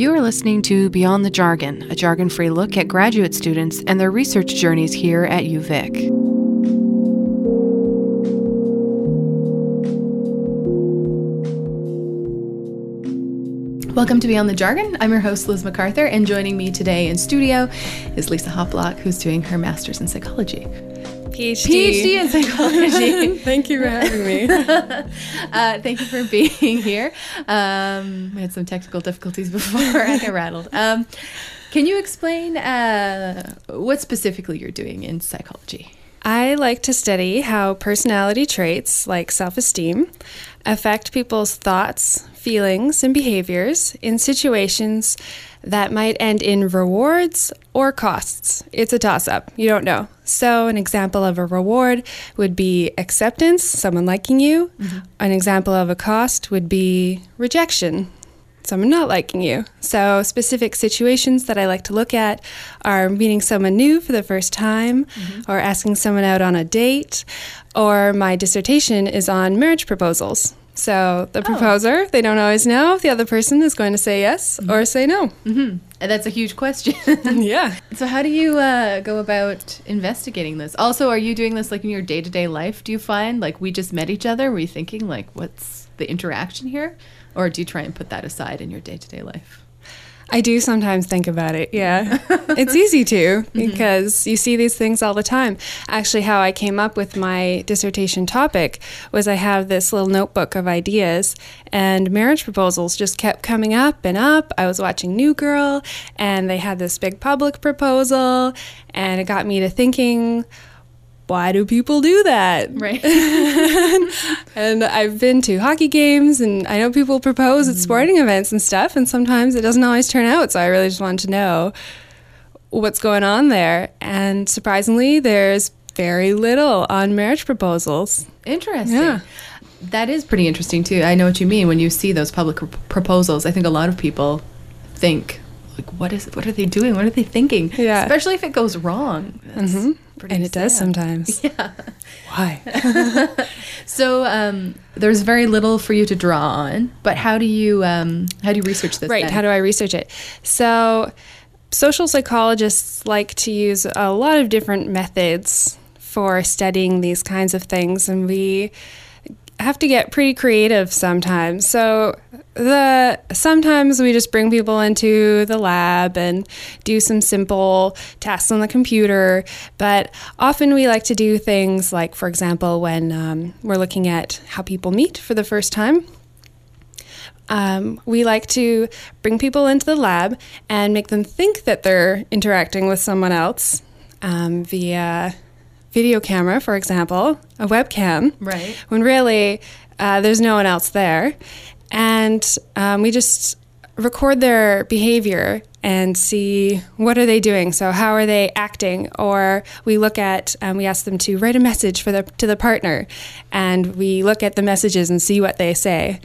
You are listening to Beyond the Jargon, a jargon free look at graduate students and their research journeys here at UVic. Welcome to Beyond the Jargon. I'm your host, Liz MacArthur, and joining me today in studio is Lisa Hoplock, who's doing her master's in psychology. PhD. PhD in psychology. thank you for having me. uh, thank you for being here. Um, we had some technical difficulties before I got rattled. Um, can you explain uh, what specifically you're doing in psychology? I like to study how personality traits like self esteem affect people's thoughts, feelings, and behaviors in situations that might end in rewards or costs. It's a toss up. You don't know. So, an example of a reward would be acceptance, someone liking you. Mm-hmm. An example of a cost would be rejection, someone not liking you. So, specific situations that I like to look at are meeting someone new for the first time, mm-hmm. or asking someone out on a date, or my dissertation is on marriage proposals. So the oh. proposer, they don't always know if the other person is going to say yes mm-hmm. or say no. Mm-hmm. And that's a huge question. yeah. So how do you uh, go about investigating this? Also, are you doing this like in your day to day life? Do you find like we just met each other? Were you thinking like what's the interaction here, or do you try and put that aside in your day to day life? I do sometimes think about it. Yeah. it's easy to mm-hmm. because mm-hmm. you see these things all the time. Actually, how I came up with my dissertation topic was I have this little notebook of ideas, and marriage proposals just kept coming up and up. I was watching New Girl, and they had this big public proposal, and it got me to thinking why do people do that? Right. and I've been to hockey games and I know people propose mm-hmm. at sporting events and stuff, and sometimes it doesn't always turn out. So I really just wanted to know what's going on there. And surprisingly, there's very little on marriage proposals. Interesting. Yeah. That is pretty interesting too. I know what you mean when you see those public proposals. I think a lot of people think like what is what are they doing? What are they thinking? Yeah. Especially if it goes wrong. Mm-hmm and it sad. does sometimes. Yeah. Why? so um, there's very little for you to draw on, but how do you um, how do you research this? Right. Then? How do I research it? So social psychologists like to use a lot of different methods for studying these kinds of things, and we have to get pretty creative sometimes. So the sometimes we just bring people into the lab and do some simple tasks on the computer, but often we like to do things like, for example, when um, we're looking at how people meet for the first time. Um, we like to bring people into the lab and make them think that they're interacting with someone else um, via video camera, for example, a webcam, right? When really uh, there's no one else there, and um, we just record their behavior and see what are they doing. So how are they acting? Or we look at um, we ask them to write a message for the to the partner, and we look at the messages and see what they say.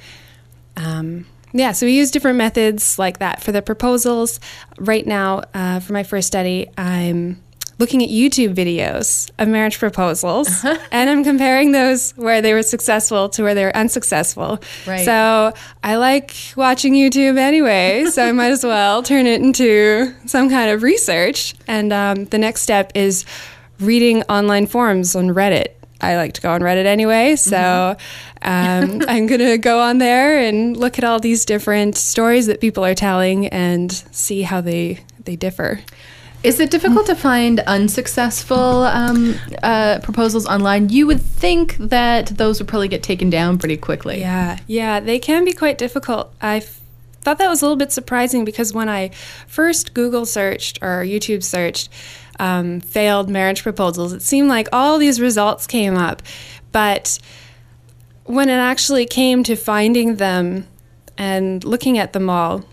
Um, yeah, so we use different methods like that for the proposals. Right now, uh, for my first study, I'm looking at YouTube videos of marriage proposals uh-huh. and I'm comparing those where they were successful to where they were unsuccessful. Right. So I like watching YouTube anyway, so I might as well turn it into some kind of research. And um, the next step is reading online forums on Reddit. I like to go on Reddit anyway, so mm-hmm. um, I'm going to go on there and look at all these different stories that people are telling and see how they, they differ. Is it difficult to find unsuccessful um, uh, proposals online? You would think that those would probably get taken down pretty quickly. Yeah, yeah, they can be quite difficult. I thought that was a little bit surprising because when I first Google searched or YouTube searched um, failed marriage proposals, it seemed like all these results came up. But when it actually came to finding them and looking at them all,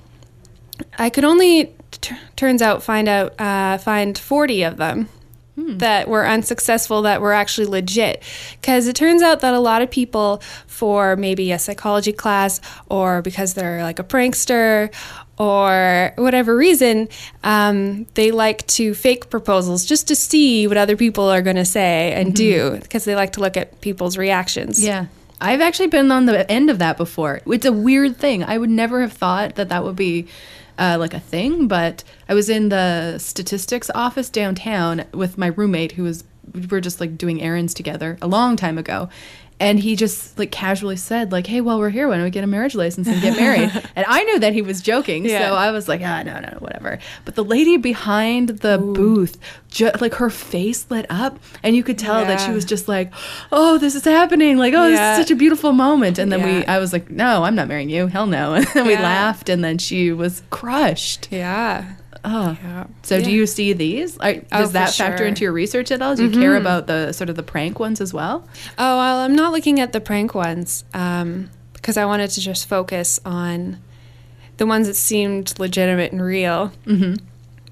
I could only t- turns out find out uh, find 40 of them hmm. that were unsuccessful that were actually legit because it turns out that a lot of people for maybe a psychology class or because they're like a prankster or whatever reason um, they like to fake proposals just to see what other people are going to say and mm-hmm. do because they like to look at people's reactions yeah I've actually been on the end of that before. It's a weird thing. I would never have thought that that would be uh, like a thing, but I was in the statistics office downtown with my roommate who was we were just like doing errands together a long time ago. And he just like casually said, like, "Hey, while we're here, why don't we get a marriage license and get married?" and I knew that he was joking, Yeah. so I was like, "Ah, no, no, whatever." But the lady behind the booth, ju- like her face lit up, and you could tell that she was just like, "Oh, this is happening! Like, oh, Yeah. this is such a beautiful moment." And then we, I was like, "No, I'm not marrying you. Hell no!" And then we laughed, and then she was crushed. Yeah. Oh. Yeah. So do you see these? Are, Oh, does for that factor sure. Mm-hmm. into your research at all? Do you care about the sort of the prank ones as well? Oh, well, I'm not looking at the prank ones um, because I wanted to just focus on the ones that seemed legitimate and real. Mm-hmm.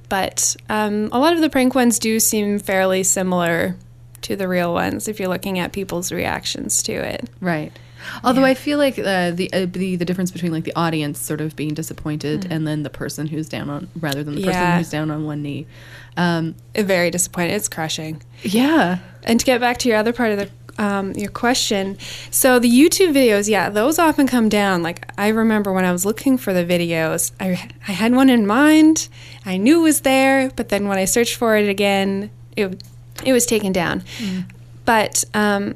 But um, a lot of the prank ones do seem fairly similar to the real ones if you're looking at people's reactions to it. Right. Although I feel like uh, the, uh, the the difference between like the audience sort of being disappointed and then the person who's down on rather than the person Mm. Who's down on one knee. Um, Very disappointed. It's crushing. yeah. And to get back to your other part of the um, your question, so the YouTube videos, yeah, those often come down. Like I remember when I was looking for the videos, I I had one in mind. I knew it was there, but then when I searched for it again, it it was taken down. But um,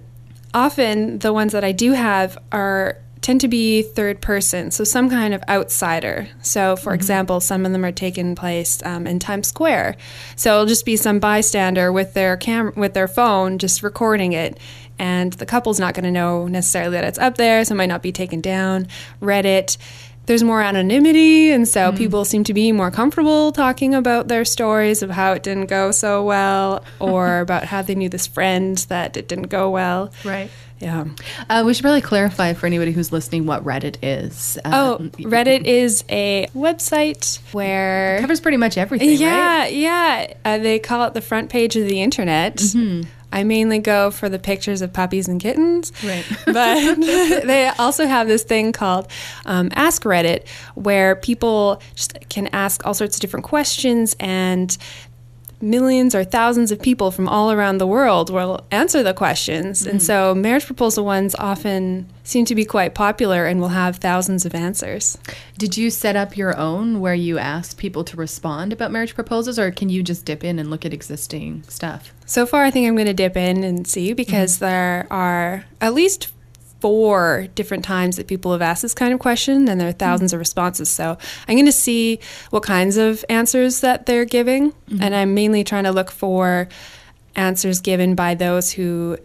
often the ones that I do have are tend to be third person, so some kind of outsider. So, for example, some of them are taking place um, in Times Square. So it'll just be some bystander with their cam with their phone, just recording it. And the couple's not going to know necessarily that it's up there, so it might not be taken down. Reddit, there's more anonymity, and so people seem to be more comfortable talking about their stories of how it didn't go so well, or about how they knew this friend that it didn't go well. Right. Yeah. Uh, we should probably clarify for anybody who's listening what Reddit is. Oh, Uh, Reddit is a website where. covers pretty much everything, yeah, right? yeah. Uh, they call it the front page of the internet. Mm-hmm. I mainly go for the pictures of puppies and kittens. Right. but they also have this thing called um, Ask Reddit, where people just can ask all sorts of different questions and millions or thousands of people from all around the world will answer the questions. And mm-hmm. so marriage proposal ones often seem to be quite popular and will have thousands of answers. Did you set up your own where you ask people to respond about marriage proposals, or can you just dip in and look at existing stuff? So far, I think I'm going to dip in and see because mm-hmm. there are at least four different times that people have asked this kind of question, and there are 1000s of responses. So I'm going to see what kinds of answers that they're giving, and I'm mainly trying to look for answers given by those who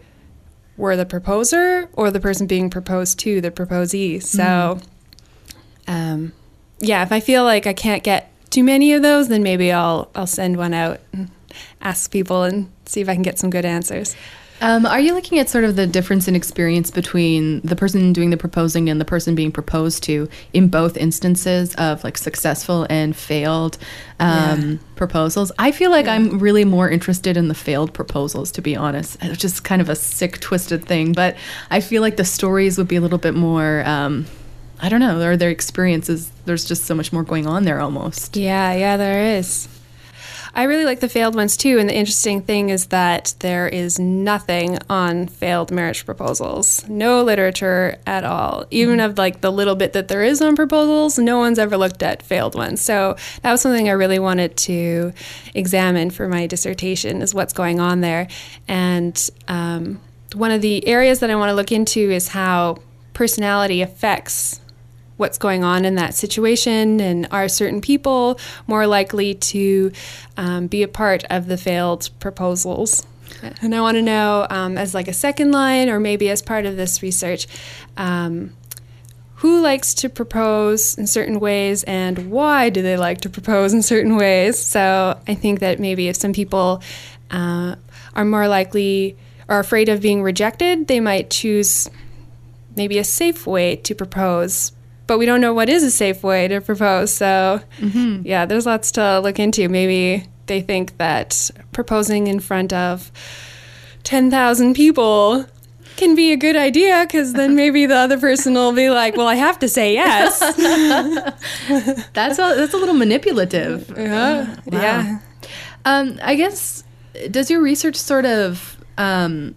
were the proposer or the person being proposed to, the proposee. So, um, yeah, if I feel like I can't get too many of those, then maybe I'll I'll send one out and ask people and see if I can get some good answers. Um, are you looking at sort of the difference in experience between the person doing the proposing and the person being proposed to in both instances of like successful and failed um, Yeah. proposals? I feel like I'm really more interested in the failed proposals, to be honest. It's just kind of a sick, twisted thing, but I feel like the stories would be a little bit more. Um, I don't know, or their experiences. There's just so much more going on there almost. Yeah, yeah, there is. I really like the failed ones too, and the interesting thing is that there is nothing on failed marriage proposals. No literature at all. Even of like the little bit that there is on proposals, no one's ever looked at failed ones. So that was something I really wanted to examine for my dissertation is what's going on there. And um, one of the areas that I want to look into is how personality affects what's going on in that situation and are certain people more likely to um, be a part of the failed proposals? And i want to know um, as like a second line or maybe as part of this research um, who likes to propose in certain ways and why do they like to propose in certain ways? So i think that maybe if some people uh, are more likely or afraid of being rejected they might choose maybe a safe way to propose but we don't know what is a safe way to propose so yeah there's lots to look into. Maybe they think that proposing in front of 10,000 people can be a good idea because then maybe the other person will be like well i have to say yes. That's a, that's a little manipulative. yeah yeah. Um, I guess does your research sort of um,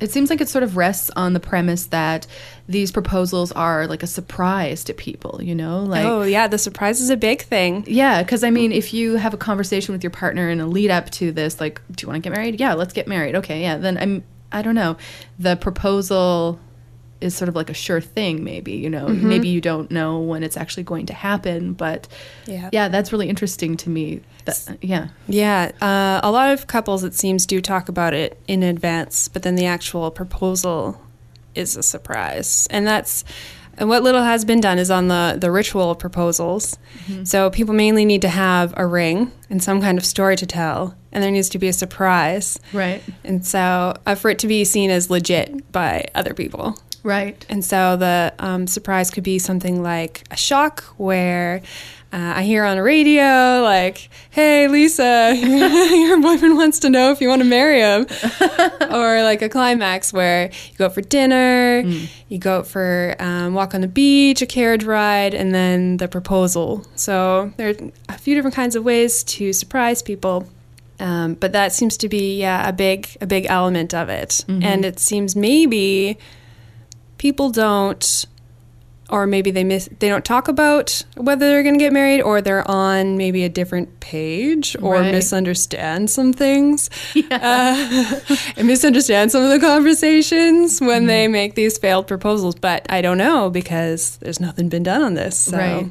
it seems like it sort of rests on the premise that these proposals are like a surprise to people, you know? Like oh yeah, the surprise is a big thing. Yeah, because I mean, if you have a conversation with your partner in a lead up to this, like, do you want to get married? Yeah, let's get married. Okay, yeah. Then I'm, I don't know. The proposal is sort of like a sure thing, maybe, you know. Mm-hmm. Maybe you don't know when it's actually going to happen, but Yeah. yeah, that's really interesting to me. That, yeah. Yeah, uh, a lot of couples, it seems, do talk about it in advance, but then the actual proposal is a surprise. And that's and what little has been done is on the, the ritual proposals. So people mainly need to have a ring and some kind of story to tell, and there needs to be a surprise. Right. And so uh, for it to be seen as legit by other people. Right. And so the um, surprise could be something like a shock where uh, I hear on the radio, like, hey, Lisa, your boyfriend wants to know if you want to marry him. or like a climax where you go out for dinner, you go out for um, walk on the beach, a carriage ride, and then the proposal. So there are a few different kinds of ways to surprise people. Um, but that seems to be yeah a big a big element of it, and it seems maybe people don't or maybe they miss they don't talk about whether they're going to get married or they're on maybe a different page or Right. misunderstand some things uh, and misunderstand some of the conversations when they make these failed proposals but i don't know because there's nothing been done on this so Right.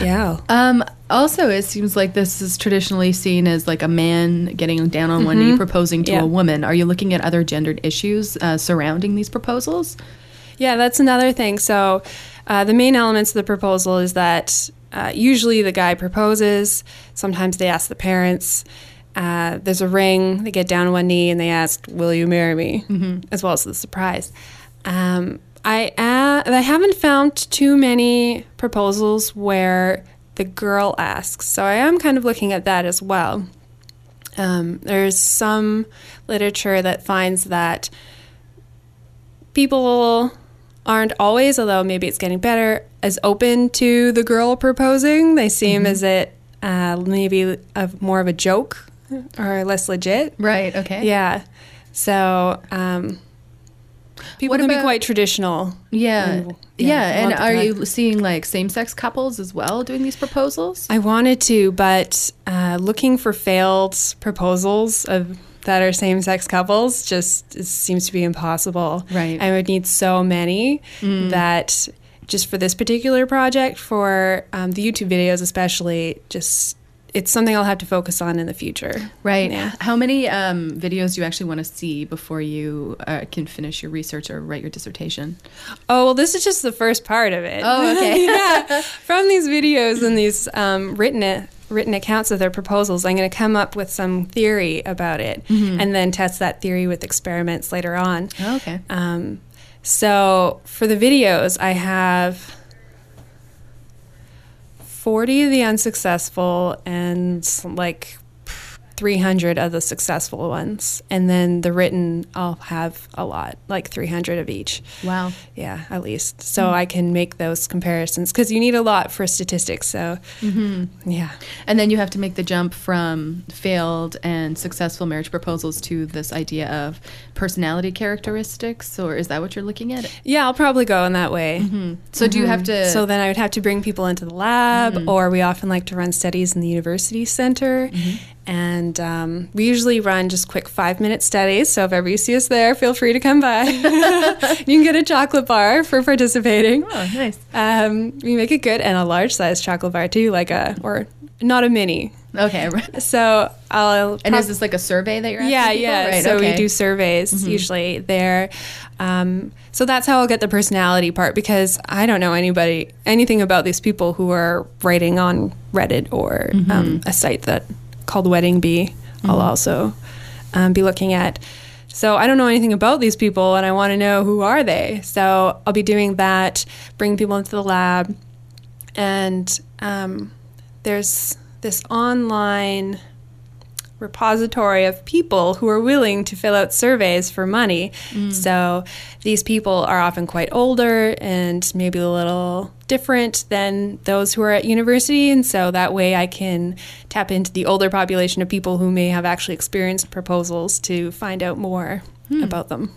yeah Um, also, it seems like this is traditionally seen as like a man getting down on one knee proposing to Mm-hmm. Yeah. a woman. Are you looking at other gendered issues uh, surrounding these proposals? Yeah, that's another thing. So, uh, the main elements of the proposal is that uh, usually the guy proposes. Sometimes they ask the parents. Uh, there's a ring. They get down on one knee and they ask, "Will you marry me?" Mm-hmm. As well as the surprise. Um, I uh, I haven't found too many proposals where the girl asks, so I am kind of looking at that as well. Um, there's some literature that finds that people aren't always, although maybe it's getting better, as open to the girl proposing. They seem as it uh, maybe a, more of a joke or less legit. Right. Okay. Yeah. So um, people What can be quite traditional. Yeah. And- yeah. yeah, And are you seeing like same sex couples as well doing these proposals? I wanted to, but uh, looking for failed proposals of that are same-sex couples just seems to be impossible. Right. I would need so many Mm. that just for this particular project, for um, the YouTube videos especially, just it's something I'll have to focus on in the future. Right. Yeah. How many um, videos do you actually want to see before you uh, can finish your research or write your dissertation? Oh well, this is just the first part of it. Oh, okay. yeah, from these videos and these um, written written accounts of their proposals, I'm going to come up with some theory about it, and then test that theory with experiments later on. Oh, okay. Um, so for the videos, I have 40 of the unsuccessful and like 300 of the successful ones. And then the written, I'll have a lot, like 300 of each. Wow. Yeah, at least. So I can make those comparisons because you need a lot for statistics. So, mm-hmm. yeah. And then you have to make the jump from failed and successful marriage proposals to this idea of personality characteristics, or is that what you're looking at? Yeah, I'll probably go in that way. Mm-hmm. So do you have mm-hmm. to? So then I would have to bring people into the lab, or we often like to run studies in the university center. And um, we usually run just quick five minute studies. So if ever you see us there, feel free to come by. you can get a chocolate bar for participating. oh, nice. Um, we make it good and a large size chocolate bar too, like a, or not a mini. Okay. So I'll. And prob- is this like a survey that you're asking yeah, people? yeah. Right, so okay. Mm-hmm. we do surveys usually there. Um, so that's how I'll get the personality part because I don't know anybody anything about these people who are writing on Reddit or Mm-hmm. um, a site that called Wedding Bee. I'll also um, be looking at. So I don't know anything about these people, and I want to know who are they. So I'll be doing that, bring people into the lab, and um, there's this online repository of people who are willing to fill out surveys for money. Mm. So these people are often quite older and maybe a little different than those who are at university. And so that way I can tap into the older population of people who may have actually experienced proposals to find out more hmm. about them.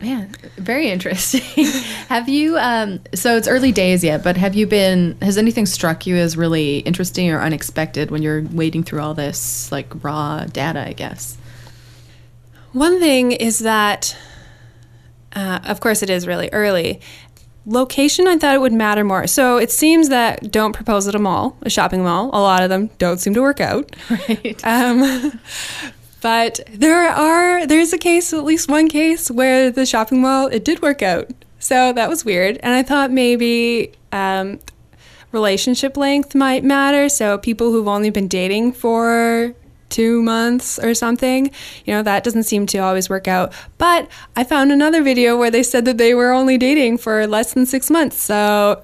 Man, very interesting. have you? Um, so it's early days yet, but have you been? Has anything struck you as really interesting or unexpected when you're wading through all this like raw data? I guess. One thing is that, uh, of course, it is really early. Location, I thought it would matter more. So it seems that don't propose at a mall, a shopping mall. A lot of them don't seem to work out. Right. Um, but there are there's a case, at least one case, where the shopping mall it did work out. So that was weird, and I thought maybe um, relationship length might matter. So people who've only been dating for two months or something, you know, that doesn't seem to always work out. But I found another video where they said that they were only dating for less than six months. So,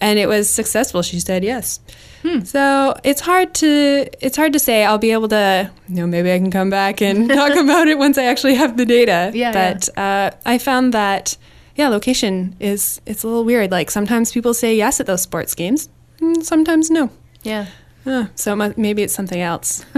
and it was successful. She said yes. So it's hard to it's hard to say. I'll be able to you know maybe I can come back and talk about it once I actually have the data. Yeah, But Uh, I found that yeah, location is it's a little weird. Like sometimes people say yes at those sports games, and sometimes no. Yeah. Uh, so maybe it's something else.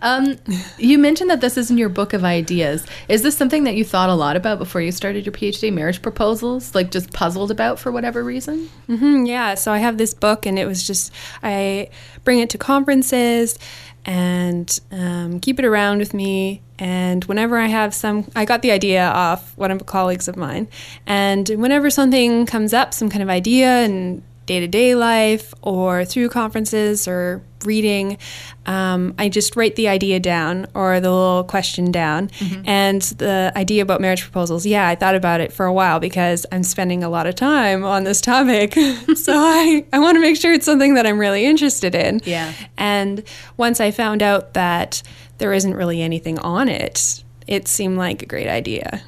Um, you mentioned that this is in your book of ideas. Is this something that you thought a lot about before you started your PhD? Marriage proposals, like just puzzled about for whatever reason? hmm yeah, so I have this book, and it was just I bring it to conferences and um, keep it around with me. And whenever I have some, I got the idea off one of the colleagues of mine. And whenever something comes up, some kind of idea in day to day life or through conferences or reading, um, I just write the idea down or the little question down. And the idea about marriage proposals, yeah, I thought about it for a while because I'm spending a lot of time on this topic. so I, I want to make sure it's something that I'm really interested in. Yeah. And once I found out that there isn't really anything on it, it seemed like a great idea.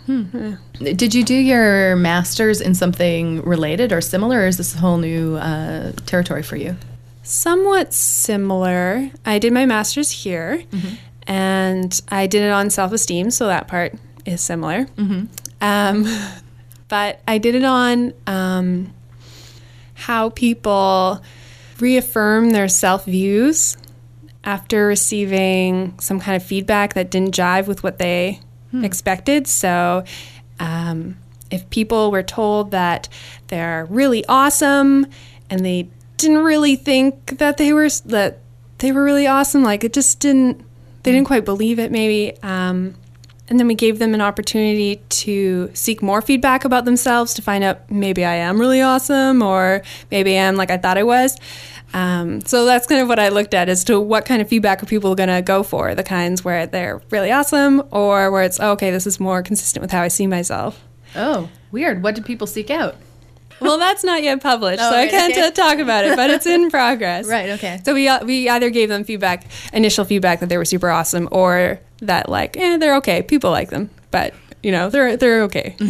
Did you do your master's in something related or similar, or is this a whole new uh, territory for you? Somewhat similar. I did my master's here, and I did it on self esteem, so that part is similar. Um, but I did it on um, how people reaffirm their self views after receiving some kind of feedback that didn't jive with what they expected. So, um, if people were told that they're really awesome and they didn't really think that they were that they were really awesome, like it just didn't they didn't quite believe it maybe. Um, and then we gave them an opportunity to seek more feedback about themselves to find out maybe I am really awesome or maybe I am like I thought I was. Um, so that's kind of what I looked at as to what kind of feedback are people going to go for the kinds where they're really awesome or where it's oh, okay, this is more consistent with how I see myself. Oh, weird. What did people seek out? Well, that's not yet published, Oh, so I can't okay. uh, talk about it, but it's in progress. Right, okay. So we uh, we either gave them feedback, initial feedback that they were super awesome, or that like, eh, they're okay. People like them, but you know, they're they're okay.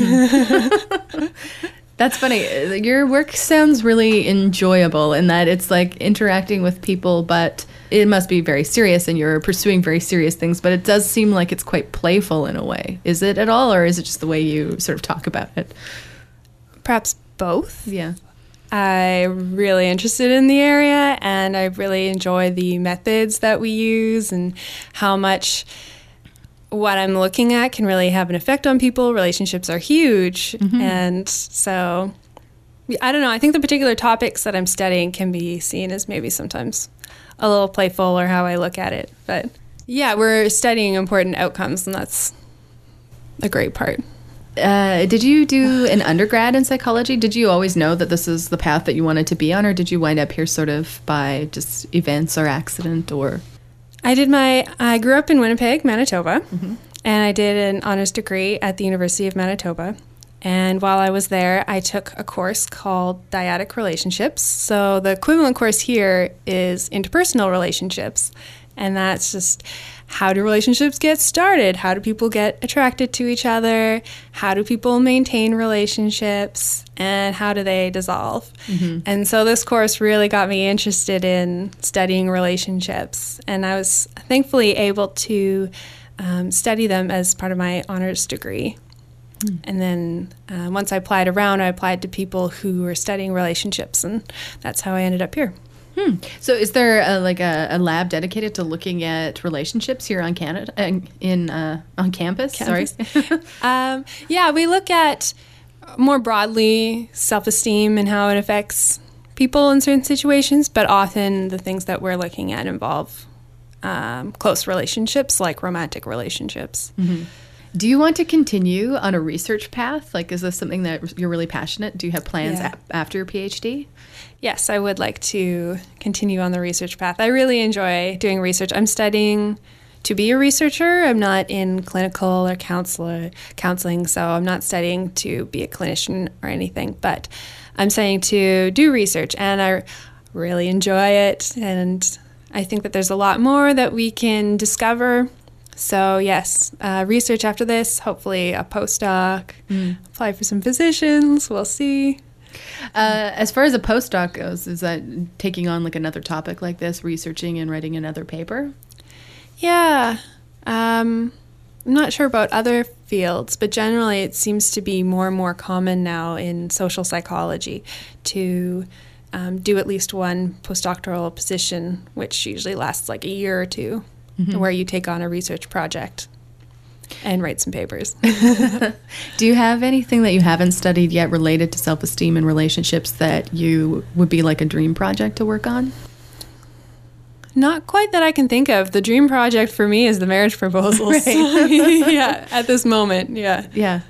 That's funny. Uh, Your work sounds really enjoyable in that it's like interacting with people, but it must be very serious and you're pursuing very serious things, but it does seem like it's quite playful in a way. Is it at all, or is it just the way you sort of talk about it? Perhaps both. Yeah. I'm really interested in the area, and I really enjoy the methods that we use and how much what I'm looking at can really have an effect on people. Relationships are huge, mm-hmm. and so I don't know. I think the particular topics that I'm studying can be seen as maybe sometimes a little playful or how I look at it. But yeah, we're studying important outcomes, and that's a great part. Uh, did you do an undergrad in psychology? Did you always know that this is the path that you wanted to be on, or did you wind up here sort of by just events or accident or? I did my. I grew up in Winnipeg, Manitoba, and I did an honors degree at the University of Manitoba. And while I was there, I took a course called Dyadic Relationships. So the equivalent course here is interpersonal relationships, and that's just how do relationships get started? How do people get attracted to each other? How do people maintain relationships? And how do they dissolve? And so this course really got me interested in studying relationships. And I was thankfully able to um, study them as part of my honors degree. And then uh, once I applied around, I applied to people who were studying relationships, and that's how I ended up here. Hmm. So, is there a, like a, a, lab dedicated to looking at relationships here on Canada in uh, on campus? campus. Sorry. um, yeah, we look at more broadly self-esteem and how it affects people in certain situations, but often the things that we're looking at involve um, close relationships, like romantic relationships. Mm-hmm. Do you want to continue on a research path? Like, is this something that you're really passionate? Do you have plans yeah. a- after your PhD? Yes, I would like to continue on the research path. I really enjoy doing research. I'm studying to be a researcher. I'm not in clinical or counselor counseling, so I'm not studying to be a clinician or anything. But I'm studying to do research, and I really enjoy it. And I think that there's a lot more that we can discover so, yes, uh, research after this, hopefully a postdoc, mm. apply for some positions, we'll see. Uh, as far as a postdoc goes, is that taking on like another topic like this, researching and writing another paper? Yeah. Um, I'm not sure about other fields, but generally it seems to be more and more common now in social psychology to um, do at least one postdoctoral position, which usually lasts like a year or two mm-hmm. where you take on a research project and write some papers. Do you have anything that you haven't studied yet related to self esteem and relationships that you would be like a dream project to work on? Not quite that I can think of. The dream project for me is the marriage proposals. Right. yeah, at this moment, yeah. Yeah.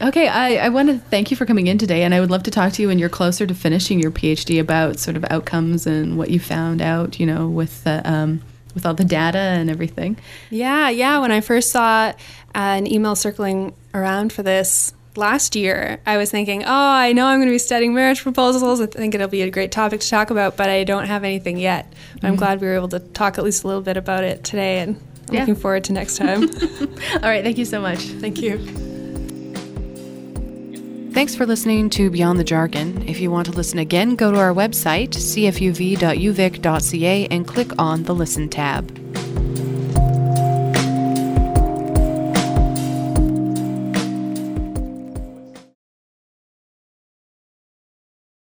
Okay, I, I want to thank you for coming in today, and I would love to talk to you when you're closer to finishing your PhD about sort of outcomes and what you found out, you know, with the um, with all the data and everything. Yeah, yeah. When I first saw uh, an email circling around for this last year, I was thinking, oh, I know I'm going to be studying marriage proposals. I think it'll be a great topic to talk about, but I don't have anything yet. Mm-hmm. I'm glad we were able to talk at least a little bit about it today, and I'm yeah. looking forward to next time. all right. Thank you so much. Thank you. Thanks for listening to Beyond the Jargon. If you want to listen again, go to our website, cfuv.uvic.ca, and click on the Listen tab.